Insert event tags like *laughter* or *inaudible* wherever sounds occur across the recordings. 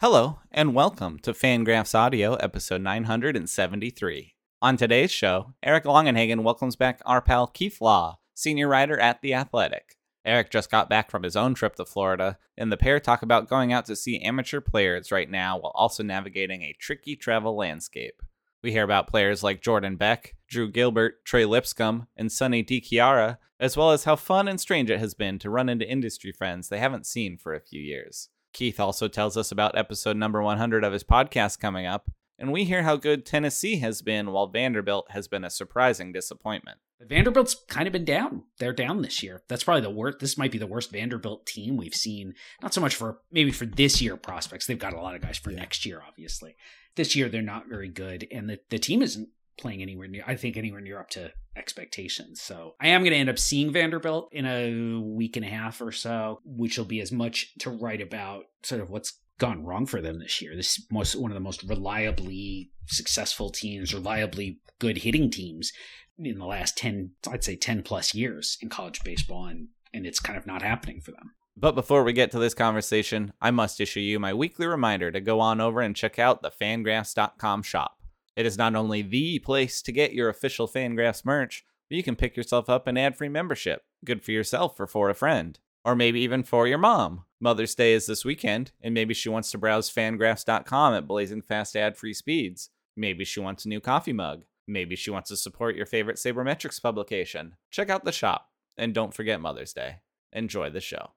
Hello, and welcome to Fangraphs Audio, episode 973. On today's show, Eric Longenhagen welcomes back our pal Keith Law, senior writer at The Athletic. Eric just got back from his own trip to Florida, and the pair talk about going out to see amateur players right now while also navigating a tricky travel landscape. We hear about players like Jordan Beck, Drew Gilbert, Trey Lipscomb, and Sonny DiChiara, as well as how fun and strange it has been to run into industry friends they haven't seen for a few years. Keith also tells us about episode number 100 of his podcast coming up, and we hear how good Tennessee has been while Vanderbilt has been a surprising disappointment. Vanderbilt's kind of been down. They're down this year. That's probably the worst. This might be the worst Vanderbilt team we've seen. Not so much for maybe for this year prospects. They've got a lot of guys for yeah. next year, obviously. This year they're not very good, and the the team isn't playing anywhere near. I think anywhere near up to expectations. So I am going to end up seeing Vanderbilt in a week and a half or so, which will be as much to write about sort of what's gone wrong for them this year. This most one of the most reliably successful teams, reliably good hitting teams in the last 10 I'd say 10 plus years in college baseball and and it's kind of not happening for them. But before we get to this conversation, I must issue you my weekly reminder to go on over and check out the fangraphs.com shop. It is not only the place to get your official Fangraphs merch, but you can pick yourself up an ad-free membership. Good for yourself or for a friend. Or maybe even for your mom. Mother's Day is this weekend, and maybe she wants to browse fangraphs.com at blazing fast ad-free speeds. Maybe she wants a new coffee mug. Maybe she wants to support your favorite Sabermetrics publication. Check out the shop, and don't forget Mother's Day. Enjoy the show.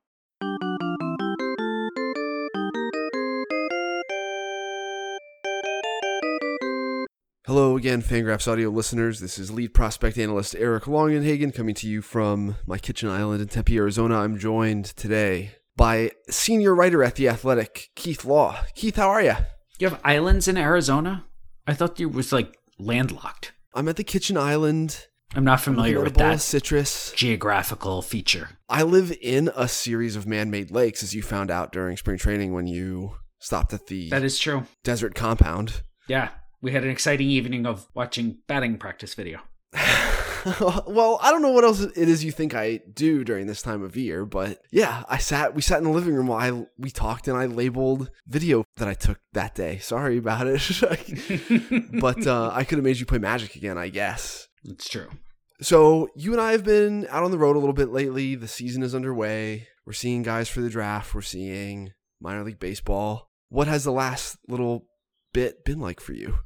Hello again, Fangraphs audio listeners. This is lead prospect analyst Eric Longenhagen coming to you from my kitchen island in Tempe, Arizona. I'm joined today by senior writer at The Athletic, Keith Law. Keith, how are you? You have islands in Arizona? I thought you was like landlocked. I'm at the kitchen island. I'm not familiar with that citrus geographical feature. I live in a series of man-made lakes, as you found out during spring training when you stopped at the that is true desert compound. Yeah, we had an exciting evening of watching batting practice video. *laughs* well, I don't know what else it is you think I do during this time of year, but yeah, I sat. We sat in the living room while I, we talked, and I labeled video that I took that day. *laughs* Sorry about it, *laughs* but uh, I could have made you play Magic again, I guess. It's true. So you and I have been out on the road a little bit lately. The season is underway. We're seeing guys for the draft. We're seeing minor league baseball. What has the last little bit been like for you?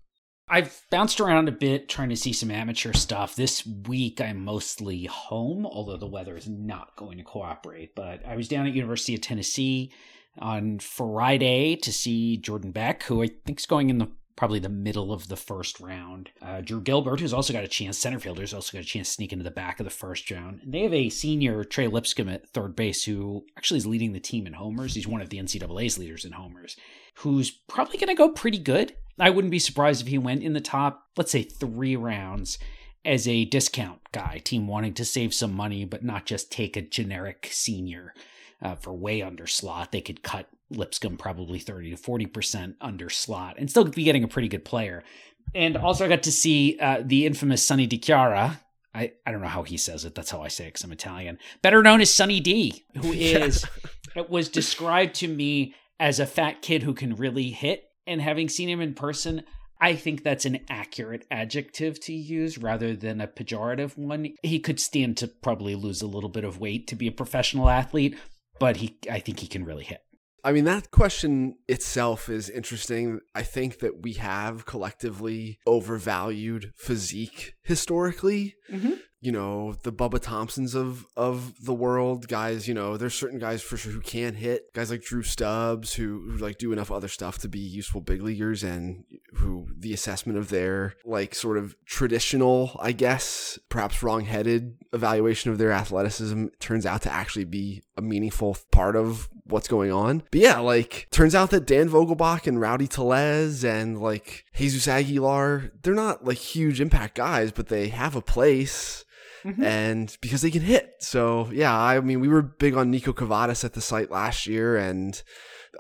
I've bounced around a bit trying to see some amateur stuff. This week I'm mostly home, although the weather is not going to cooperate. But I was down at University of Tennessee on Friday to see Jordan Beck, who I think is going in the probably the middle of the first round. Uh, Drew Gilbert, who's also got a chance, center fielder, fielder's also got a chance to sneak into the back of the first round. And they have a senior, Trey Lipscomb, at third base, who actually is leading the team in homers. He's one of the NCAA's leaders in homers, who's probably going to go pretty good. I wouldn't be surprised if he went in the top, let's say, three rounds as a discount guy, team wanting to save some money, but not just take a generic senior uh, for way under slot. They could cut Lipscomb probably 30 to 40% under slot and still be getting a pretty good player. And also, I got to see uh, the infamous Sonny DiChiara. I, I don't know how he says it. That's how I say it because I'm Italian. Better known as Sonny D, who *laughs* is, it was described to me as a fat kid who can really hit and having seen him in person, I think that's an accurate adjective to use rather than a pejorative one. He could stand to probably lose a little bit of weight to be a professional athlete, but he I think he can really hit. I mean, that question itself is interesting. I think that we have collectively overvalued physique historically. Mm-hmm you know the Bubba Thompsons of of the world guys you know there's certain guys for sure who can hit guys like Drew Stubbs who, who like do enough other stuff to be useful big leaguers and who the assessment of their like sort of traditional I guess perhaps wrong-headed evaluation of their athleticism turns out to actually be a meaningful part of what's going on but yeah like turns out that Dan Vogelbach and Rowdy Tellez and like Jesus Aguilar they're not like huge impact guys but they have a place mm-hmm. and because they can hit. So yeah, I mean, we were big on Niko Kavadas at the site last year, and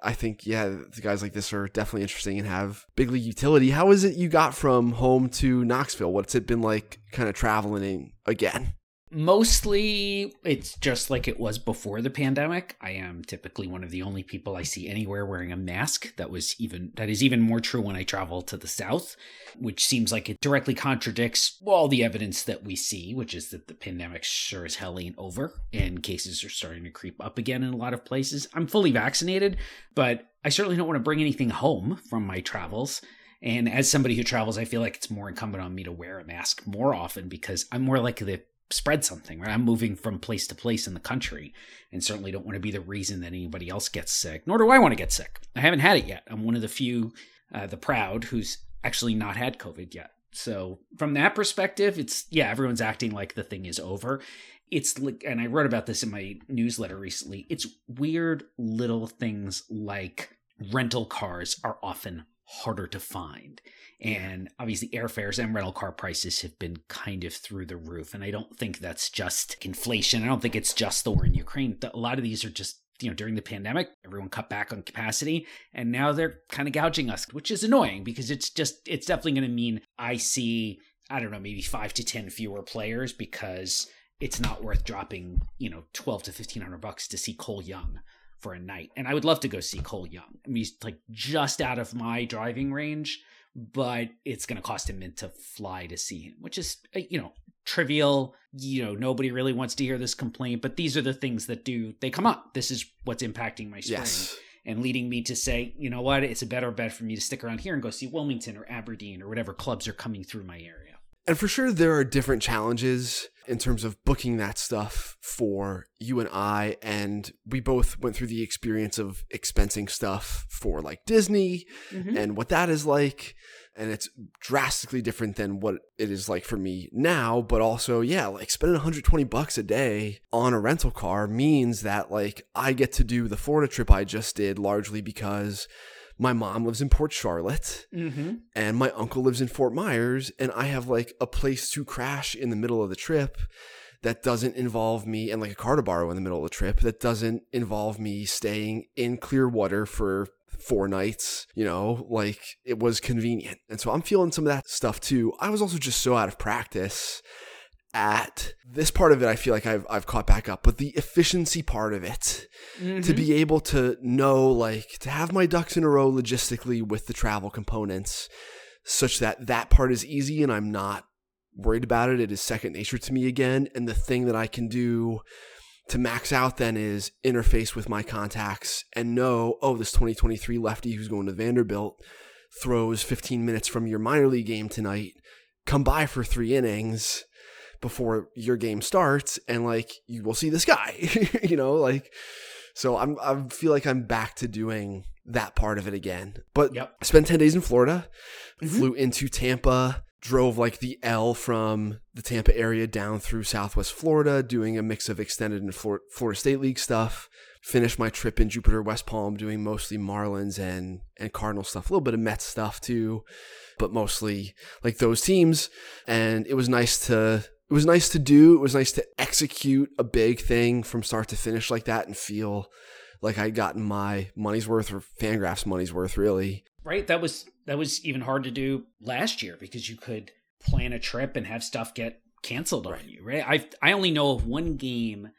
I think yeah, the guys like this are definitely interesting and have big league utility. How is it you got from home to Knoxville? What's it been like, kind of traveling again? Mostly, it's just like it was before the pandemic. I am typically one of the only people I see anywhere wearing a mask. That was even that is even more true when I travel to the south, which seems like it directly contradicts all the evidence that we see, which is that the pandemic sure as hell ain't over and cases are starting to creep up again in a lot of places. I'm fully vaccinated, but I certainly don't want to bring anything home from my travels. And as somebody who travels, I feel like it's more incumbent on me to wear a mask more often because I'm more likely to spread something, right? I'm moving from place to place in the country and certainly don't want to be the reason that anybody else gets sick, nor do I want to get sick. I haven't had it yet. I'm one of the few, uh, the proud, who's actually not had COVID yet. So from that perspective, it's, yeah, everyone's acting like the thing is over. It's like, and I wrote about this in my newsletter recently. It's weird little things like rental cars are often harder to find. And obviously, airfares and rental car prices have been kind of through the roof. And I don't think that's just inflation. I don't think it's just the war in Ukraine. A lot of these are just, you know, during the pandemic, everyone cut back on capacity. And now they're kind of gouging us, which is annoying because it's just, it's definitely going to mean I see, I don't know, maybe five to 10 fewer players because it's not worth dropping, you know, 12 to 1500 bucks to see Cole Young for a night. And I would love to go see Cole Young. I mean, he's like just out of my driving range but it's going to cost him mint to fly to see him, which is, uh, you know, trivial. You know, nobody really wants to hear this complaint, but these are the things that do, they come up. This is what's impacting my spring. Yes. And leading me to say, you know what, it's a better bet for me to stick around here and go see Wilmington or Aberdeen or whatever clubs are coming through my area. And for sure, there are different challenges in terms of booking that stuff for you and I. And we both went through the experience of expensing stuff for like Disney mm-hmm. and what that is like. And it's drastically different than what it is like for me now. But also, yeah, like spending 120 bucks a day on a rental car means that like I get to do the Florida trip I just did largely because my mom lives in Port Charlotte mm-hmm. and my uncle lives in Fort Myers, and I have like a place to crash in the middle of the trip that doesn't involve me and like a car to borrow in the middle of the trip that doesn't involve me staying in Clearwater for four nights, you know, like it was convenient. And so I'm feeling some of that stuff too. I was also just so out of practice at this part of it i feel like i've, I've caught back up but the efficiency part of it mm-hmm. to be able to know like to have my ducks in a row logistically with the travel components such that that part is easy and i'm not worried about it it is second nature to me again and the thing that i can do to max out then is interface with my contacts and know oh this 2023 lefty who's going to vanderbilt throws 15 minutes from your minor league game tonight come by for three innings before your game starts and like you will see this *laughs* guy you know like so i'm i feel like i'm back to doing that part of it again but yep. spent 10 days in florida mm-hmm. flew into tampa drove like the l from the tampa area down through southwest florida doing a mix of extended and florida state league stuff finished my trip in jupiter west palm doing mostly marlins and and cardinal stuff a little bit of mets stuff too but mostly like those teams and it was nice to it was nice to do. It was nice to execute a big thing from start to finish like that and feel like I'd gotten my money's worth or Fangraphs money's worth, really. Right. That was that was even hard to do last year because you could plan a trip and have stuff get canceled right. on you. Right. I I only know of one game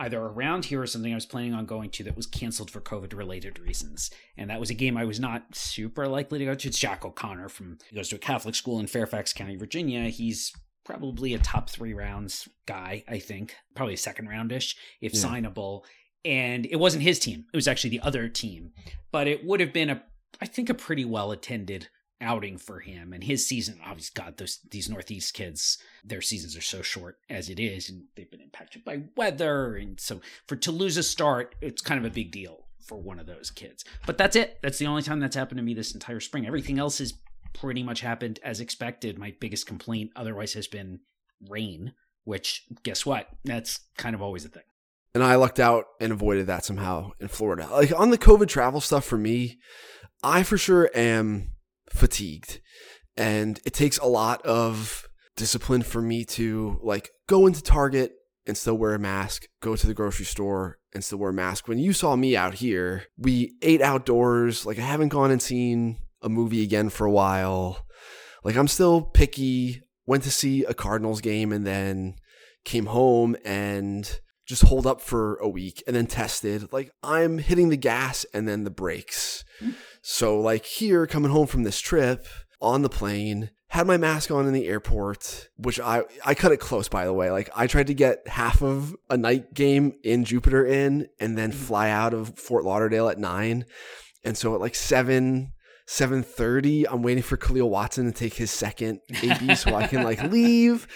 either around here or something I was planning on going to that was canceled for COVID related reasons. And that was a game I was not super likely to go to. It's Jack O'Connor from he goes to a Catholic school in Fairfax County, Virginia. He's probably a top three rounds guy, I think, probably a second roundish if yeah. signable. And it wasn't his team; it was actually the other team. But it would have been a, I think, a pretty well attended outing for him and his season. Obviously, God, those these Northeast kids, their seasons are so short as it is, and they've been impacted by weather, and so for to lose a start, it's kind of a big deal for one of those kids. But that's it. That's the only time that's happened to me this entire spring. Everything else is pretty much happened as expected. My biggest complaint otherwise has been rain, which guess what? That's kind of always a thing. And I lucked out and avoided that somehow in Florida. Like on the COVID travel stuff for me, I for sure am fatigued. And it takes a lot of discipline for me to like go into Target and still wear a mask, go to the grocery store and still wear a mask. When you saw me out here, we ate outdoors. Like I haven't gone and seen a movie again for a while. Like I'm still picky. Went to see a Cardinals game and then, came home and just holed up for a week and then tested. Like I'm hitting the gas and then the brakes. Hmm. So like here coming home from this trip on the plane, had my mask on in the airport, which I I cut it close by the way. Like I tried to get half of a night game in Jupiter in and then hmm. fly out of Fort Lauderdale at 9. And so at like 7 7:30 I'm waiting for Khalil Watson to take his second AB so I can like *laughs* leave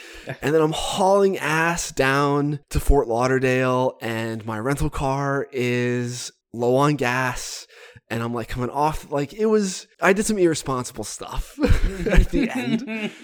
and then I'm hauling ass down to Fort Lauderdale and my rental car is low on gas and I'm like coming off like it was I did some irresponsible stuff *laughs* at the end. *laughs*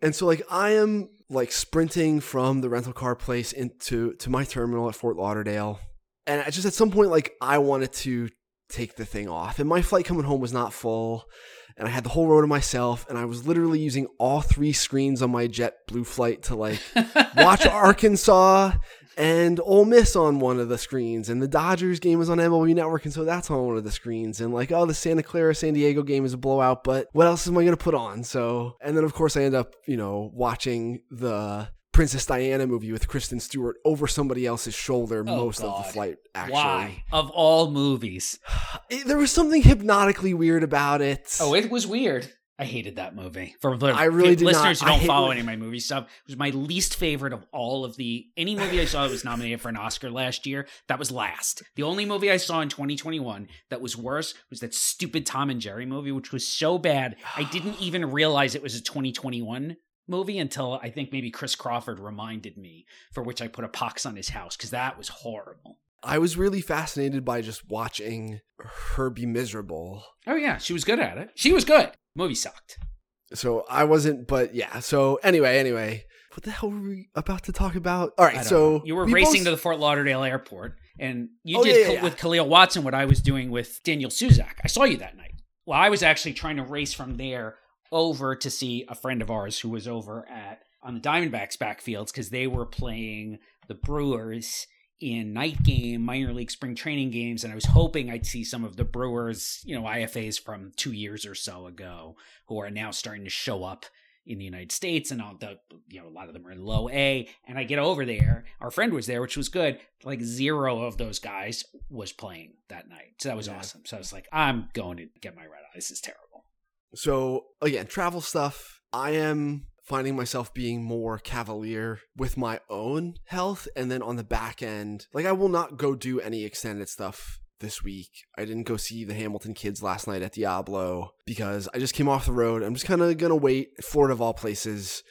And so like I am like sprinting from the rental car place into to my terminal at Fort Lauderdale. And I just at some point like I wanted to take the thing off. And my flight coming home was not full. And I had the whole row to myself. And I was literally using all three screens on my JetBlue flight to like *laughs* watch Arkansas and Ole Miss on one of the screens. And the Dodgers game was on MLB Network. And so that's on one of the screens. And like, oh, the Santa Clara San Diego game is a blowout. But what else am I going to put on? So, and then of course I end up, you know, watching the Princess Diana movie with Kristen Stewart over somebody else's shoulder Oh, most of the flight, actually. Why? Of all movies. *sighs* It- there was something hypnotically weird about it. Oh, it was weird. I hated that movie. For I really did not- listeners who don't follow any of my movie stuff, it was my least favorite of all of the any movie I saw that was nominated for an Oscar last year. That was last. The only movie I saw in 2021 that was worse was that stupid Tom and Jerry movie, which was so bad I didn't *sighs* even realize it was a 2021 movie until I think maybe Chris Crawford reminded me, for which I put a pox on his house because that was horrible. I was really fascinated by just watching her be miserable. Oh yeah, she was good at it. She was good. Movie sucked. So I wasn't, but yeah. So anyway, anyway, what the hell were we about to talk about? All right, so know. you were we racing both- to the Fort Lauderdale airport, and you Oh, did yeah, yeah. with Khalil Watson what I was doing with Daniel Susac. I saw you that night. Well, I was actually trying to race from there over to see a friend of ours who was over at on the Diamondbacks backfields because they were playing the Brewers in night game minor league spring training games and i was hoping i'd see some of the brewers you know ifas from two years or so ago who are now starting to show up in the United States, and all the you know a lot of them are in low A. And I get over there, our friend was there, which was good. Like zero of those guys was playing that night, so that was Yeah. awesome. So I was like, I'm going to get my red eye. This is terrible. So again, travel stuff. I am finding myself being more cavalier with my own health, and then on the back end, like I will not go do any extended stuff this week. I didn't go see the Hamilton kids last night at Diablo because I just came off the road. I'm just kind of gonna wait, Florida of all places,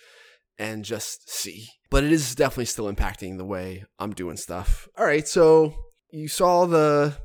and just see. But it is definitely still impacting the way I'm doing stuff. All right, so you saw the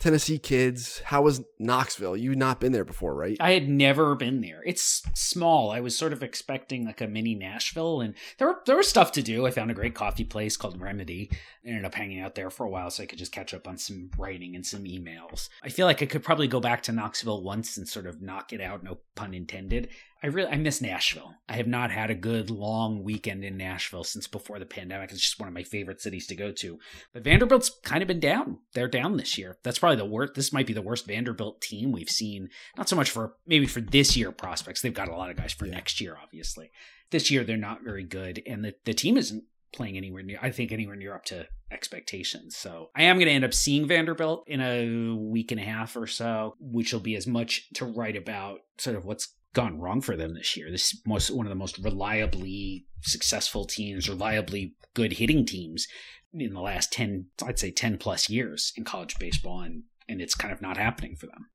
Tennessee kids. How was Knoxville? You've not been there before, right? I had never been there. It's small. I was sort of expecting like a mini Nashville, and there were, there was stuff to do. I found a great coffee place called Remedy. I ended up hanging out there for a while so I could just catch up on some writing and some emails. I feel like I could probably go back to Knoxville once and sort of knock it out, no pun intended. I really I miss Nashville. I have not had a good long weekend in Nashville since before the pandemic. It's just one of my favorite cities to go to. But Vanderbilt's kind of been down. They're down this year. That's probably the worst. This might be the worst Vanderbilt team we've seen. Not so much for maybe for this year prospects. They've got a lot of guys for Yeah. next year, obviously. This year they're not very good, and the the team isn't playing anywhere near. I think anywhere near up to expectations. So I am going to end up seeing Vanderbilt in a week and a half or so, which will be as much to write about sort of what's gone wrong for them this year. This is most one of the most reliably successful teams, reliably good hitting teams in the last 10 I'd say 10 plus years in college baseball and and it's kind of not happening for them.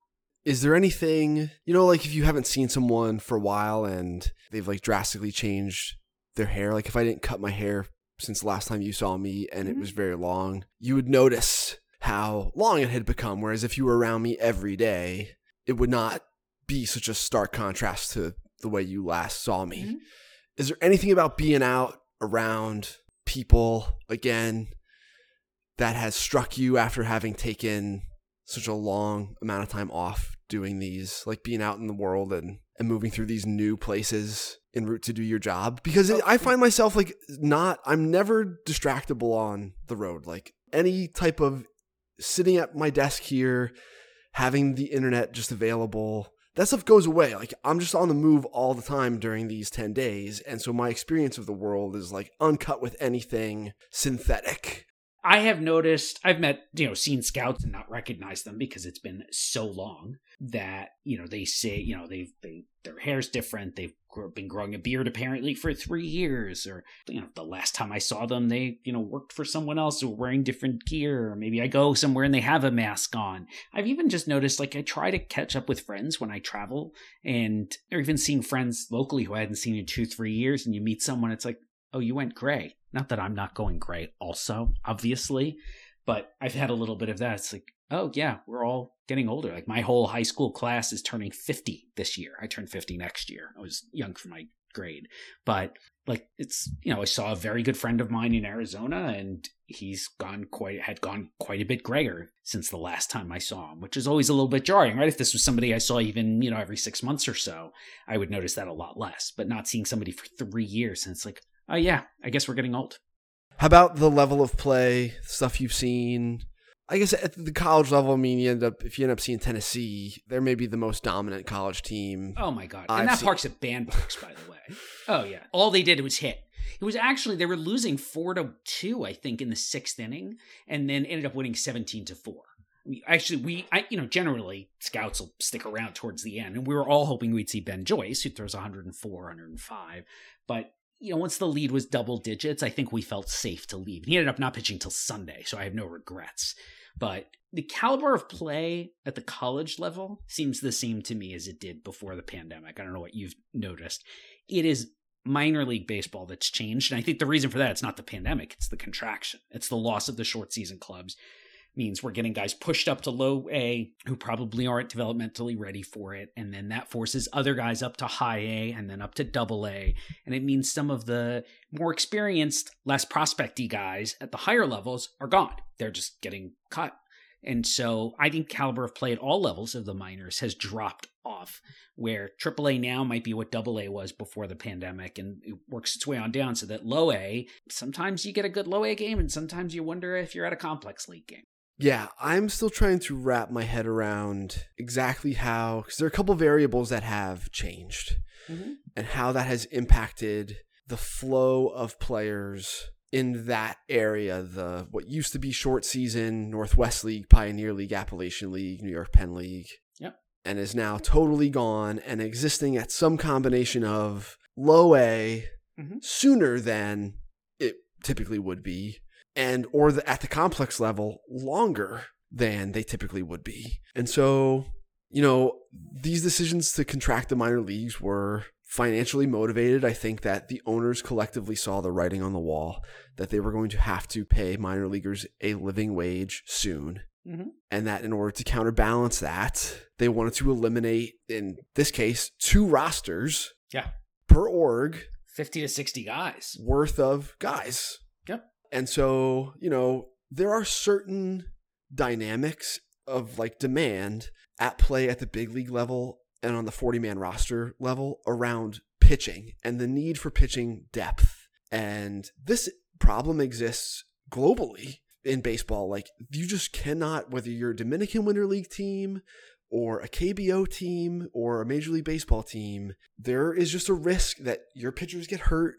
Is there anything, you know, like if you haven't seen someone for a while and they've like drastically changed their hair, like if I didn't cut my hair since the last time you saw me and it Mhm. was very long, you would notice how long it had become. Whereas if you were around me every day, it would not be such a stark contrast to the way you last saw me. Mhm. Is there anything about being out around people again that has struck you after having taken such a long amount of time off doing these, like being out in the world and, and moving through these new places en route to do your job? Because it, I find myself like not, I'm never distractible on the road. Like any type of sitting at my desk here, having the internet just available, that stuff goes away. Like I'm just on the move all the time during these 10 days. And so my experience of the world is like uncut with anything synthetic. I have noticed, I've met, you know, seen scouts and not recognized them because it's been so long that, you know, they say, you know, they've, they, their hair's different. They've been growing a beard apparently for three years. Or, you know, the last time I saw them, they, you know, worked for someone else or wearing different gear. Or maybe I go somewhere and they have a mask on. I've even just noticed, like, I try to catch up with friends when I travel and, or even seeing friends locally who I hadn't seen in two, three years. And you meet someone, it's like, oh, you went gray. Not that I'm not going gray, also, obviously, but I've had a little bit of that. It's like, oh, yeah, we're all getting older. Like my whole high school class is turning 50 this year. I turn 50 next year. I was young for my grade, but like it's, you know, I saw a very good friend of mine in Arizona and he's gone quite, had gone quite a bit grayer since the last time I saw him, which is always a little bit jarring, right? If this was somebody I saw even, you know, every six months or so, I would notice that a lot less, but not seeing somebody for three years. And it's like, oh yeah, I guess we're getting old. How about the level of play, stuff you've seen? I guess at the college level, I mean, you end up if you end up seeing Tennessee, they're maybe the most dominant college team. Oh my god! And that seen... park's a bandbox, by the way. Oh yeah, all they did was hit. It was actually they were losing four to two, I think, in the sixth inning, and then ended up winning seventeen to four. actually, we, I, you know, generally scouts will stick around towards the end, and we were all hoping we'd see Ben Joyce, who throws 104, 105, but you know, once the lead was double digits, I think we felt safe to leave. He ended up not pitching till Sunday, so I have no regrets. But the caliber of play at the college level seems the same to me as it did before the pandemic. I don't know what you've noticed. It is minor league baseball that's changed. And I think the reason for that, it's not the pandemic, it's the contraction. It's the loss of the short season clubs means we're getting guys pushed up to low A who probably aren't developmentally ready for it. And then that forces other guys up to high A and then up to double A. And it means some of the more experienced, less prospecty guys at the higher levels are gone. They're just getting cut. And so I think caliber of play at all levels of the minors has dropped off, where AAA now might be what AA was before the pandemic, and it works its way on down so that low A, sometimes you get a good low A game, and sometimes you wonder if you're at a complex league game. Yeah, I'm still trying to wrap my head around exactly how, because there are a couple variables that have changed mm-hmm. and how that has impacted the flow of players in that area. The what used to be short season Northwest League, Pioneer League, Appalachian League, New York Penn League. Yep. And is now totally gone and existing at some combination of low A mm-hmm. sooner than it typically would be and or the, at the complex level longer than they typically would be. And so, you know, these decisions to contract the minor leagues were financially motivated. I think that the owners collectively saw the writing on the wall that they were going to have to pay minor leaguers a living wage soon. Mm-hmm. And that in order to counterbalance that, they wanted to eliminate, in this case, two rosters. Yeah. Per org. 50 to 60 guys. Worth of guys. And so, you know, there are certain dynamics of like demand at play at the big league level and on the 40 man roster level around pitching and the need for pitching depth. And this problem exists globally in baseball. Like, you just cannot, whether you're a Dominican Winter League team or a KBO team or a Major League Baseball team, there is just a risk that your pitchers get hurt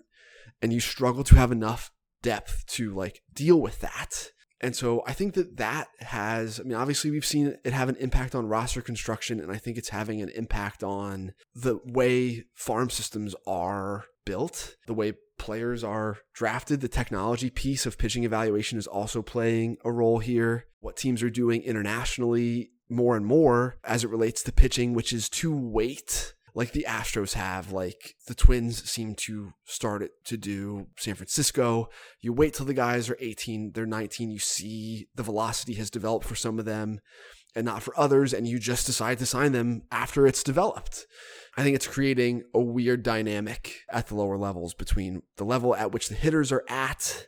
and you struggle to have enough depth to like deal with that. And so I think that that has, I mean, obviously we've seen it have an impact on roster construction, and I think it's having an impact on the way farm systems are built, the way players are drafted. The technology piece of pitching evaluation is also playing a role here. What teams are doing internationally more and more as it relates to pitching, which is to wait like the Astros have, like the Twins seem to start it to do San Francisco. You wait till the guys are 18, they're 19, you see the velocity has developed for some of them and not for others, and you just decide to sign them after it's developed. I think it's creating a weird dynamic at the lower levels between the level at which the hitters are at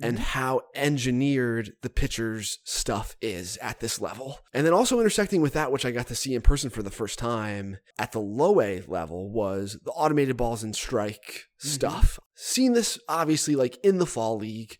and mm-hmm. how engineered the pitcher's stuff is at this level. And then also intersecting with that, which I got to see in person for the first time at the low A level, was the automated balls and strike mm-hmm. stuff. Seen this obviously like in the fall league,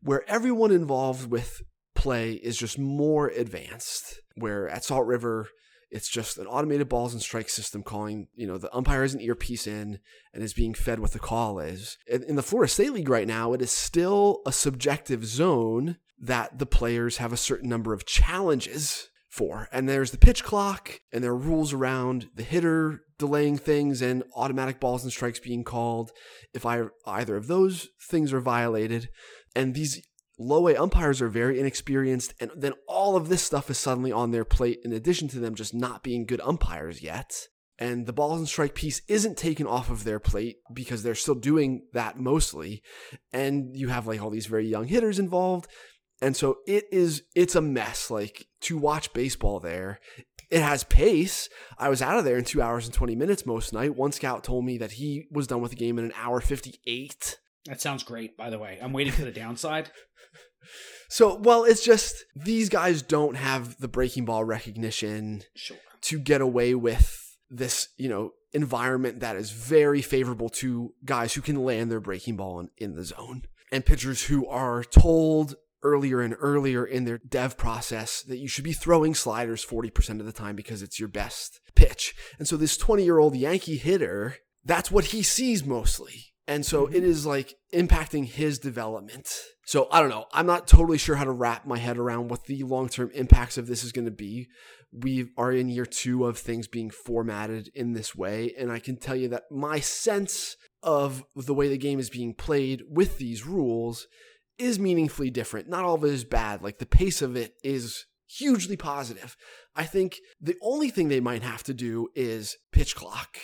where everyone involved with play is just more advanced. Where at Salt River, It's just an automated balls and strike system calling, you know, the umpire has an earpiece in and is being fed what the call is. In the Florida State League right now, it is still a subjective zone that the players have a certain number of challenges for. And there's the pitch clock, and there are rules around the hitter delaying things and automatic balls and strikes being called if I, either of those things are violated. And these low A umpires are very inexperienced, and then all of this stuff is suddenly on their plate, in addition to them just not being good umpires yet. And the balls and strike piece isn't taken off of their plate because they're still doing that mostly. And you have like all these very young hitters involved. And so it is, it's a mess. Like to watch baseball there, it has pace. I was out of there in two hours and 20 minutes most night. One scout told me that he was done with the game in an hour 58. That sounds great, by the way. I'm waiting for the *laughs* downside. So, well, it's just these guys don't have the breaking ball recognition sure. to get away with this, you know, environment that is very favorable to guys who can land their breaking ball in, in the zone and pitchers who are told earlier and earlier in their dev process that you should be throwing sliders 40% of the time because it's your best pitch. And so this 20 year old Yankee hitter, that's what he sees mostly. And so it mm-hmm. is like impacting his development. So I don't know. I'm not totally sure how to wrap my head around what the long term impacts of this is going to be. We are in year two of things being formatted in this way. And I can tell you that my sense of the way the game is being played with these rules is meaningfully different. Not all of it is bad. Like the pace of it is hugely positive. I think the only thing they might have to do is pitch clock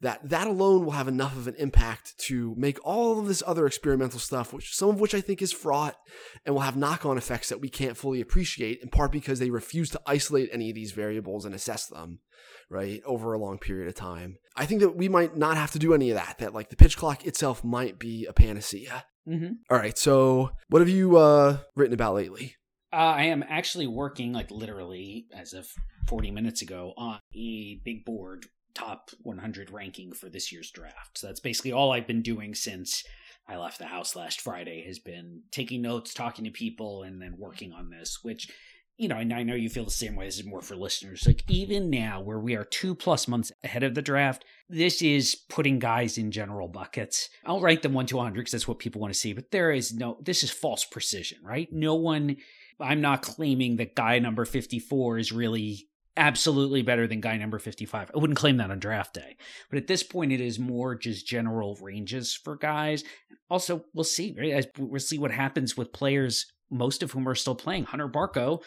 that that alone will have enough of an impact to make all of this other experimental stuff, which some of which I think is fraught and will have knock-on effects that we can't fully appreciate, in part because they refuse to isolate any of these variables and assess them, right, over a long period of time. I think that we might not have to do any of that, that like the pitch clock itself might be a panacea. Mm-hmm. All right, so what have you uh, written about lately? Uh, I am actually working, like literally, as of 40 minutes ago, on a big board top 100 ranking for this year's draft. So that's basically all I've been doing since I left the house last Friday has been taking notes, talking to people, and then working on this, which you know, and I know you feel the same way. This is more for listeners. Like even now, where we are two plus months ahead of the draft, this is putting guys in general buckets. I'll rank them one to 100 because that's what people want to see. But there is no, this is false precision, right? No one. I'm not claiming that guy number 54 is really absolutely better than guy number 55. I wouldn't claim that on draft day. But at this point, it is more just general ranges for guys. Also, we'll see, right? We'll see what happens with players, most of whom are still playing. Hunter Barco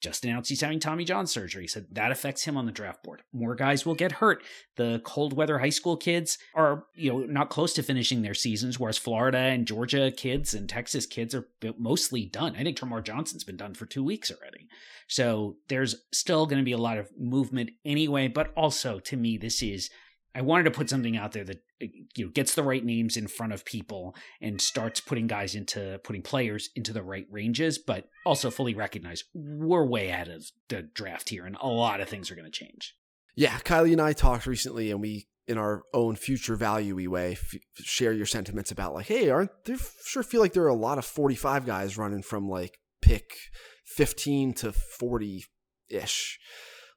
just announced he's having Tommy John surgery. Said that affects him on the draft board. More guys will get hurt. The cold weather high school kids are, you know, not close to finishing their seasons, whereas Florida and Georgia kids and Texas kids are mostly done. I think Termarr Johnson's been done for two weeks already. So there's still going to be a lot of movement anyway. But also, to me, this is I wanted to put something out there that uh, you know gets the right names in front of people and starts putting guys into putting players into the right ranges, but also fully recognize we're way out of the draft here, and a lot of things are going to change. Yeah, Kiley and I talked recently, and we in our own future value way f- share your sentiments about like, hey, aren't there sure feel like there are a lot of forty five guys running from like pick fifteen to forty ish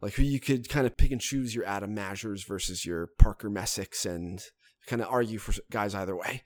like who you could kind of pick and choose your Adam Mazurs versus your Parker Messicks and kind of argue for guys either way.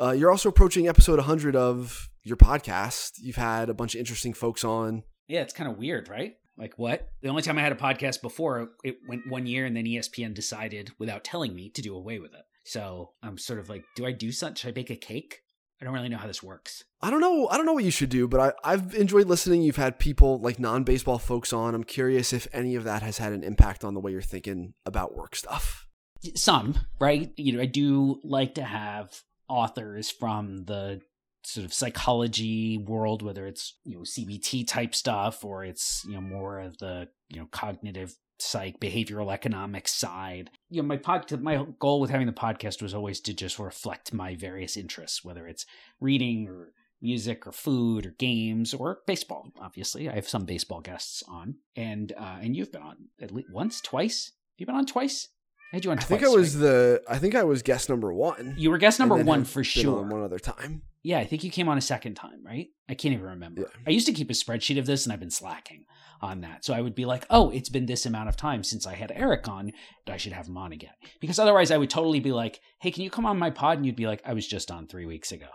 Uh, you're also approaching episode 100 of your podcast. You've had a bunch of interesting folks on. Yeah, it's kind of weird, right? Like what? The only time I had a podcast before, it went one year, and then ESPN decided, without telling me, to do away with it. So I'm sort of like, do I do something? Should I bake a cake? I don't really know how this works. I don't know. I don't know what you should do, but I, I've enjoyed listening. You've had people like non baseball folks on. I'm curious if any of that has had an impact on the way you're thinking about work stuff. Some, right? You know, I do like to have authors from the sort of psychology world, whether it's you know CBT type stuff or it's you know more of the you know cognitive psych behavioral economics side you know my pod my goal with having the podcast was always to just reflect my various interests whether it's reading or music or food or games or baseball obviously i have some baseball guests on and uh and you've been on at least once twice you've been on twice I had you on I twice, think I was right? the. I think I was guest number one. You were guest number one for sure. on one other time. Yeah, I think you came on a second time, right? I can't even remember. Yeah. I used to keep a spreadsheet of this and I've been slacking on that. So I would be like, oh, it's been this amount of time since I had Eric on. I should have him on again. Because otherwise I would totally be like, hey, can you come on my pod? And you'd be like, I was just on three weeks ago.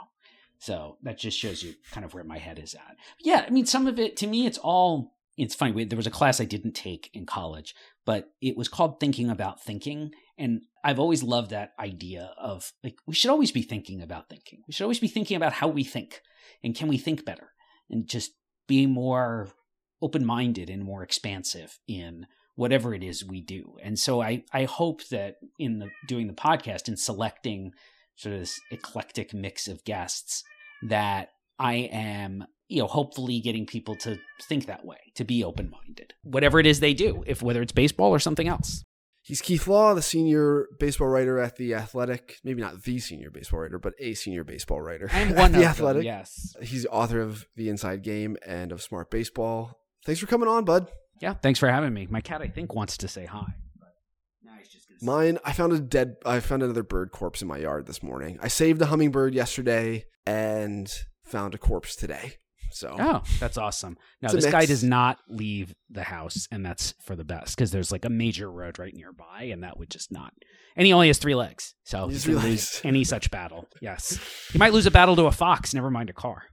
So that just shows you kind of where my head is at. Yeah, I mean, some of it, to me, it's all, it's funny. There was a class I didn't take in college, but it was called Thinking About Thinking. And I've always loved that idea of like, we should always be thinking about thinking. We should always be thinking about how we think and can we think better and just be more open minded and more expansive in whatever it is we do. And so I, I hope that in the doing the podcast and selecting sort of this eclectic mix of guests that I am, you know, hopefully getting people to think that way, to be open minded, whatever it is they do, if whether it's baseball or something else. He's Keith Law, the senior baseball writer at the Athletic. Maybe not the senior baseball writer, but a senior baseball writer. *laughs* At one the of Athletic. them, yes. He's the author of The Inside Game and of Smart Baseball. Thanks for coming on, bud. Yeah, thanks for having me. My cat, I think, wants to say hi. But now he's just gonna say- Mine, I found a dead. I found another bird corpse in my yard this morning. I saved a hummingbird yesterday and found a corpse today. So Oh, that's awesome. No, It's a this guy does not leave the house, and that's for the best because there's like a major road right nearby, and that would just not. And he only has three legs, so He he lose any such battle. Yes, he might lose a battle to a fox. Never mind a car.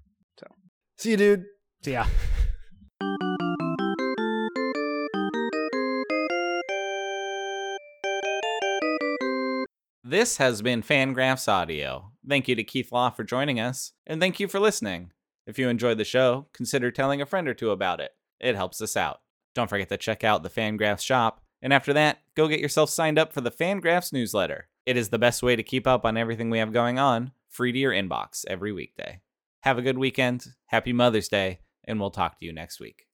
So, see you, dude. See yeah. This has been Fangraphs Audio. Thank you to Keith Law for joining us, and thank you for listening. If you enjoyed the show, consider telling a friend or two about it. It helps us out. Don't forget to check out the Fangraphs shop, and after that, go get yourself signed up for the Fangraphs newsletter. It is the best way to keep up on everything we have going on, free to your inbox every weekday. Have a good weekend, happy Mother's Day, and we'll talk to you next week.